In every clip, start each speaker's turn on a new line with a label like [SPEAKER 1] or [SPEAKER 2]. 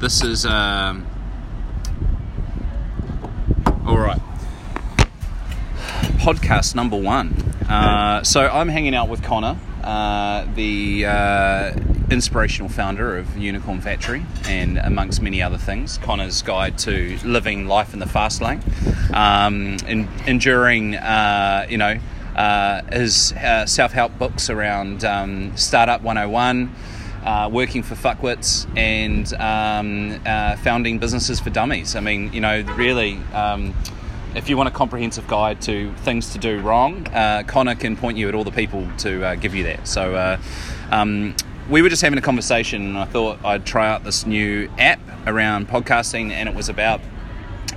[SPEAKER 1] This is um, all right. Podcast number one. Uh, so I'm hanging out with Connor, uh, the uh, inspirational founder of Unicorn Factory, and amongst many other things, Connor's guide to living life in the fast lane, um, en- enduring, uh, you know, uh, his uh, self-help books around um, Startup 101. Uh, working for fuckwits and um, uh, founding businesses for dummies. I mean, you know, really, um, if you want a comprehensive guide to things to do wrong, uh, Connor can point you at all the people to uh, give you that. So, uh, um, we were just having a conversation, and I thought I'd try out this new app around podcasting, and it was about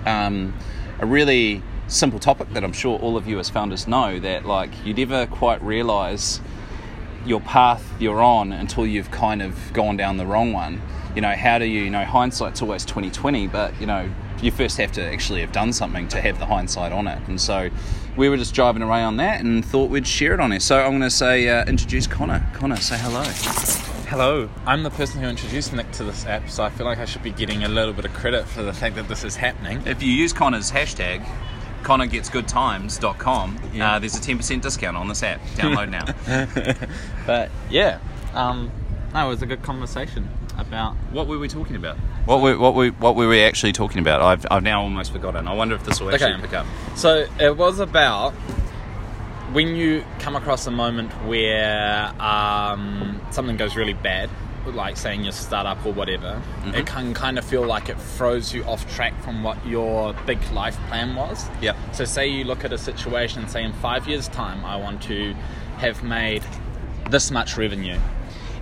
[SPEAKER 1] um, a really simple topic that I'm sure all of you as founders know that, like, you never quite realize your path you're on until you've kind of gone down the wrong one. You know, how do you, you know, hindsight's always 2020, but you know, you first have to actually have done something to have the hindsight on it. And so we were just driving away on that and thought we'd share it on here. So I'm going to say, uh, introduce Connor. Connor, say hello.
[SPEAKER 2] Hello, I'm the person who introduced Nick to this app, so I feel like I should be getting a little bit of credit for the fact that this is happening.
[SPEAKER 1] If you use Connor's hashtag, connorgetsgoodtimes.com,
[SPEAKER 2] Yeah.
[SPEAKER 1] uh, there's a 10% discount on this app. Download now.
[SPEAKER 2] But yeah, um, no, it was a good conversation about.
[SPEAKER 1] What were we talking about? What were, what were, what were we actually talking about? I've, I've now almost forgotten. I wonder if this will actually
[SPEAKER 2] Okay.
[SPEAKER 1] pick up.
[SPEAKER 2] So it was about when you come across a moment where um, something goes really bad, like saying your startup or whatever, it mm-hmm. can kind of feel like it throws you off track from what your big life plan was.
[SPEAKER 1] Yep.
[SPEAKER 2] So say you look at a situation and say in five years' time I want to have made this much revenue.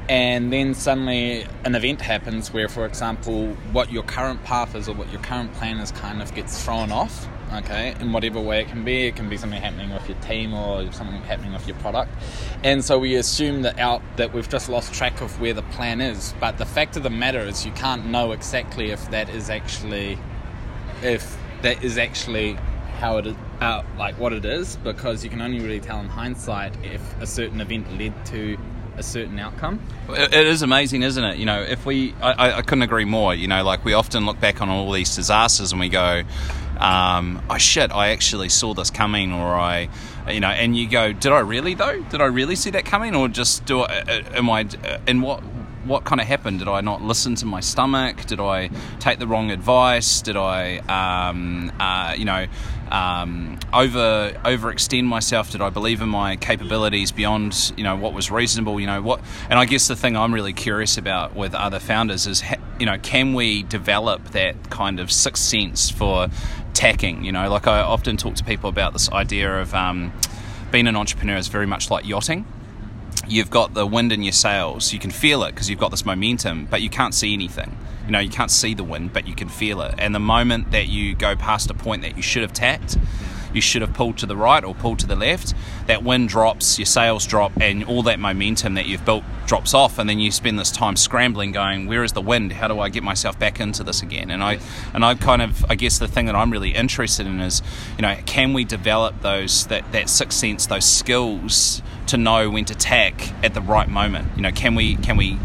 [SPEAKER 2] And then suddenly an event happens where, for example, what your current path is or what your current plan is kind of gets thrown off, okay, in whatever way it can be. It can be something happening with your team or something happening with your product. And so we assume that out that we've just lost track of where the plan is. But the fact of the matter is you can't know exactly if that is actually if that is actually how it is, uh, like what it is, because you can only really tell in hindsight if a certain event led to a certain outcome.
[SPEAKER 1] It is amazing, isn't it? You know, if we, I- I couldn't agree more. You know, like we often look back on all these disasters and we go, um, "Oh shit, I actually saw this coming," or I, you know, and you go, "Did I really though? Did I really see that coming, or just do I? uh, Am I? And what? What kind of happened? Did I not listen to my stomach? Did I take the wrong advice? Did I, um, uh, you know, um, over overextend myself? Did I believe in my capabilities beyond you know what was reasonable? You know what? And I guess the thing I'm really curious about with other founders is ha- you know can we develop that kind of sixth sense for tacking? You know, like I often talk to people about this idea of um, being an entrepreneur is very much like yachting you've got the wind in your sails. You can feel it because you've got this momentum, but you can't see anything. You know, you can't see the wind, but you can feel it. And the moment that you go past a point that you should have tacked, you should have pulled to the right or pulled to the left, that wind drops, your sails drop, and all that momentum that you've built drops off. And then you spend this time scrambling, going, "Where is the wind? How do I get myself back into this again?" And I, and I kind of, I guess the thing that I'm really interested in is, you know, can we develop those that that sixth sense, those skills to know when to tack at the right moment? You know, can we can we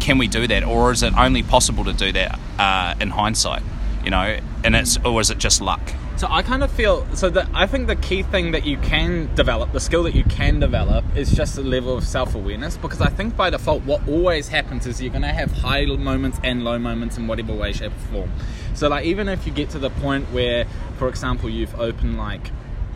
[SPEAKER 1] can we do that, or is it only possible to do that uh, in hindsight? You know, and it's or is it just luck?
[SPEAKER 2] So I kind of feel so that I think the key thing that you can develop, the skill that you can develop, is just a level of self awareness. Because I think by default, what always happens is you're going to have high moments and low moments in whatever way, shape, or form. So like even if you get to the point where, for example, you've opened like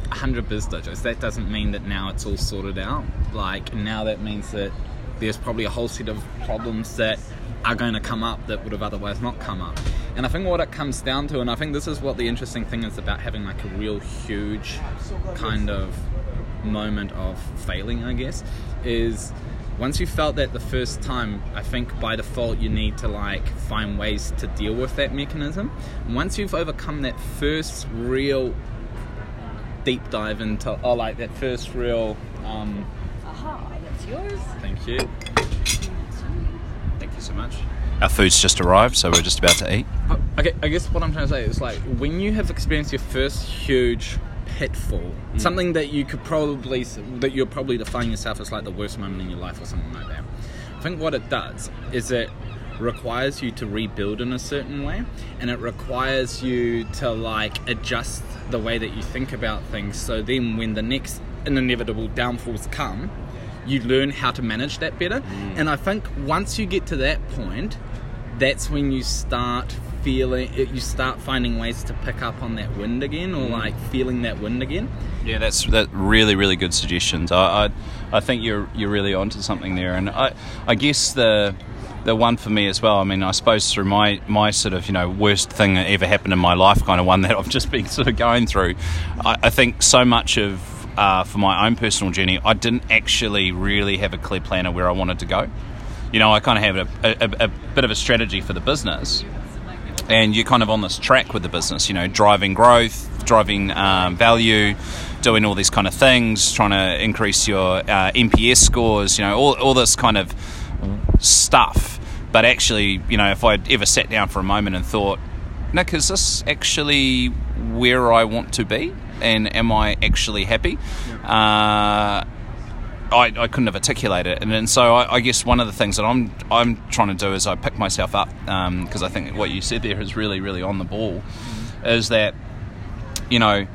[SPEAKER 2] 100 BizDojos, that doesn't mean that now it's all sorted out. Like now that means that there's probably a whole set of problems that are going to come up that would have otherwise not come up. And I think what it comes down to, and I think this is what the interesting thing is about having like a real huge kind of moment of failing, I guess, is once you felt that the first time, I think by default you need to like find ways to deal with that mechanism. And once you've overcome that first real deep dive into, or like that first real, um,
[SPEAKER 3] Aha, that's yours.
[SPEAKER 2] thank you.
[SPEAKER 1] You so much. Our food's just arrived, so we're just about to eat.
[SPEAKER 2] Uh, Okay, I guess what I'm trying to say is like when you have experienced your first huge pitfall, something that you could probably that you're probably defining yourself as like the worst moment in your life or something like that. I think what it does is it requires you to rebuild in a certain way and it requires you to like adjust the way that you think about things so then when the next inevitable downfalls come you learn how to manage that better mm. and i think once you get to that point that's when you start feeling uh, you start finding ways to pick up on that wind again or mm. like feeling that wind again
[SPEAKER 1] Yeah, that's that really really good suggestions. I, I I think you're you're really onto something there, and I I guess the the one for me as well. I mean, I suppose through my my sort of you know worst thing that ever happened in my life, kind of one that I've just been sort of going through. I, I think so much of uh, for my own personal journey, I didn't actually really have a clear plan of where I wanted to go. You know, I kind of have a, a, a bit of a strategy for the business, and you're kind of on this track with the business, you know, driving growth, driving um, value, doing all these kind of things, trying to increase your uh, NPS scores, you know, all, all this kind of stuff. But actually, you know, if I'd ever sat down for a moment and thought, Nick, is this actually where I want to be? And am I actually happy? Uh, I, I couldn't have articulated it, and, and so I, I guess one of the things that I'm I'm trying to do is I pick myself up because I think what you said there is really really on the ball, is that you know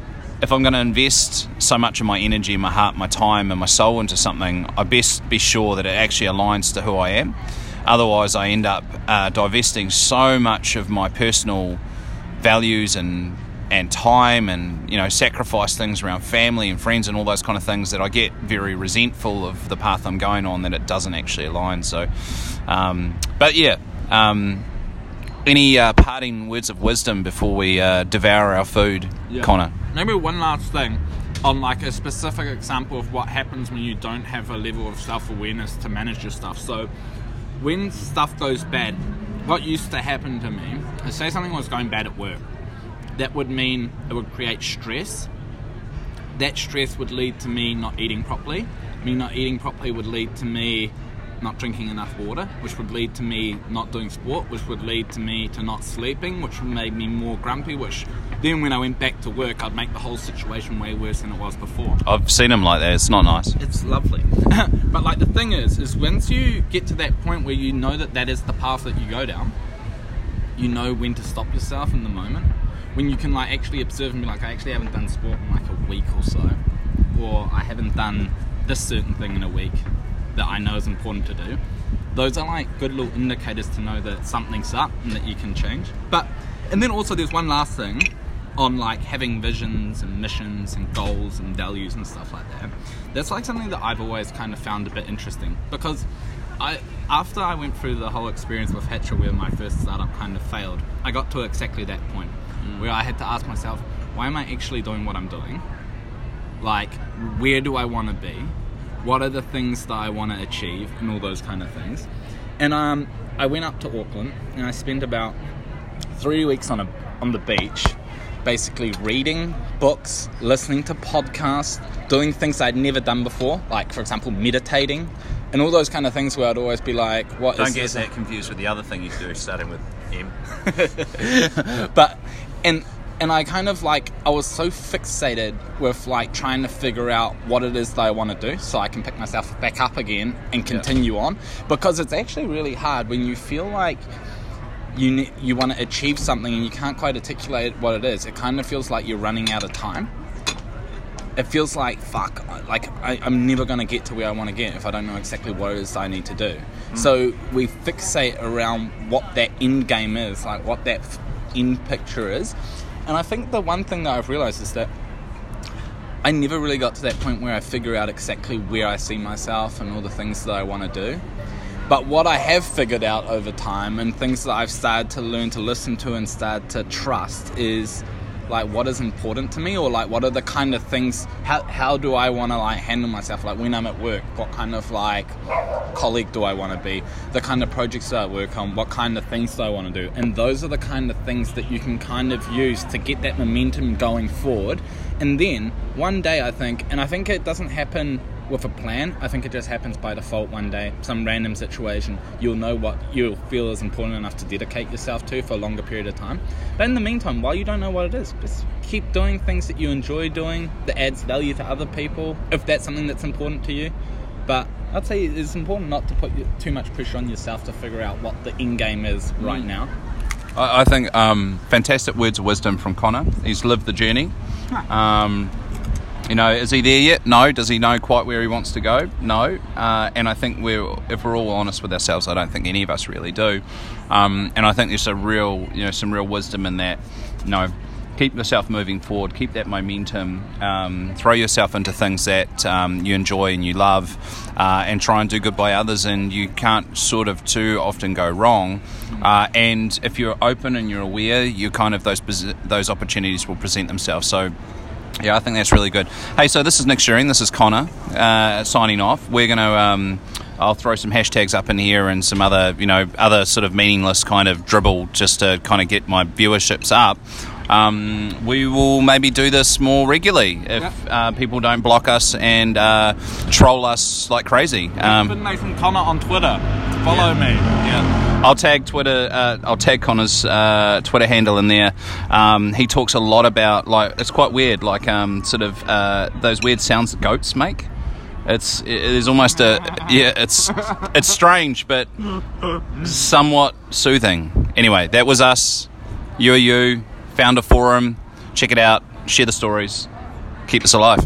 [SPEAKER 1] if I'm going to invest so much of my energy, my heart, my time, and my soul into something, I best be sure that it actually aligns to who I am. Otherwise, I end up uh, divesting so much of my personal values and and time and you know sacrifice things around family and friends and all those kind of things that I get very resentful of the path I'm going on that it doesn't actually align. So um, but yeah um, any uh, parting words of wisdom before we uh, devour our food Connor?
[SPEAKER 2] Maybe one last thing on like a specific example of what happens when you don't have a level of self-awareness to manage your stuff. So when stuff goes bad, what used to happen to me is say something was going bad at work. That would mean it would create stress. That stress would lead to me not eating properly. Me not eating properly would lead to me not drinking enough water, which would lead to me not doing sport, which would lead to me to not sleeping, which would make me more grumpy, which then when I went back to work, I'd make the whole situation way worse than it was before.
[SPEAKER 1] I've seen them like that it's not nice
[SPEAKER 2] It's lovely. but like the thing is, is once you get to that point where you know that that is the path that you go down, you know when to stop yourself in the moment. When you can like actually observe and be like, I actually haven't done sport in like a week or so, or I haven't done this certain thing in a week that I know is important to do. Those are like good little indicators to know that something's up and that you can change. But and then also there's one last thing on like having visions and missions and goals and values and stuff like that. That's like something that I've always kind of found a bit interesting because I after I went through the whole experience with Hatcher where my first startup kind of failed, I got to exactly that point mm. where I had to ask myself, why am I actually doing what I'm doing? Like, where do I want to be? What are the things that I want to achieve, and all those kind of things. And um, I went up to Auckland and I spent about three weeks on a on the beach, basically reading books, listening to podcasts, doing things I'd never done before, like for example meditating, and all those kind of things where I'd always be like, "What is this?"
[SPEAKER 1] confused with the other thing you do starting with M
[SPEAKER 2] but and and I kind of like I was so fixated with like trying to figure out what it is that I want to do so I can pick myself back up again and continue on because it's actually really hard when you feel like you ne- you want to achieve something and you can't quite articulate what it is. It kind of feels like you're running out of time. It feels like fuck, like I, I'm never gonna get to where I want to get if I don't know exactly what it is I need to do. Mm. So we fixate around what that end game is, like what that f- end picture is. And I think the one thing that I've realized is that I never really got to that point where I figure out exactly where I see myself and all the things that I want to do. But what I have figured out over time and things that I've started to learn to listen to and start to trust is like what is important to me or like what are the kind of things how, how do I want to like handle myself? Like when I'm at work what kind of like colleague do I want to be? The kind of projects that I work on what kind of things do I want to do? And those are the kind of things that you can kind of use to get that momentum going forward. And then one day I think and I think it doesn't happen with a plan I think it just happens by default one day some random situation you'll know what you'll feel is important enough to dedicate yourself to for a longer period of time but in the meantime while you don't know what it is just keep doing things that you enjoy doing that adds value to other people if that's something that's important to you but I'd say it's important not to put too much pressure on yourself to figure out what the end game is right
[SPEAKER 1] Mm.
[SPEAKER 2] now.
[SPEAKER 1] I, I think um, fantastic words of wisdom from Connor. He's lived the journey. Um, you know, is he there yet? No. Does he know quite where he wants to go? No. Uh, and I think we're, if we're all honest with ourselves, I don't think any of us really do. Um, and I think there's a real, you know, some real wisdom in that. You know, keep yourself moving forward, keep that momentum, um, throw yourself into things that um, you enjoy and you love, uh, and try and do good by others. And you can't sort of too often go wrong. Uh, and if you're open and you're aware, you kind of those those opportunities will present themselves. So. Yeah, I think that's really good. Hey, so this is Nick Shearing. This is Connor uh, signing off. We're going to. Um, I'll throw some hashtags up in here and some other, you know, other sort of meaningless kind of dribble just to kind of get my viewerships up. Um, we will maybe do this more regularly if uh, people don't block us and uh, troll us like crazy. Um,
[SPEAKER 2] Nathan Connor on Twitter. Follow me.
[SPEAKER 1] yeah. I'll tag Twitter. Uh, I'll tag Connor's uh, Twitter handle in there. Um, he talks a lot about like it's quite weird, like um, sort of uh, those weird sounds that goats make. It's it is almost a yeah. It's it's strange, but somewhat soothing. Anyway, that was us. You are you. Found a forum. Check it out. Share the stories. Keep us alive.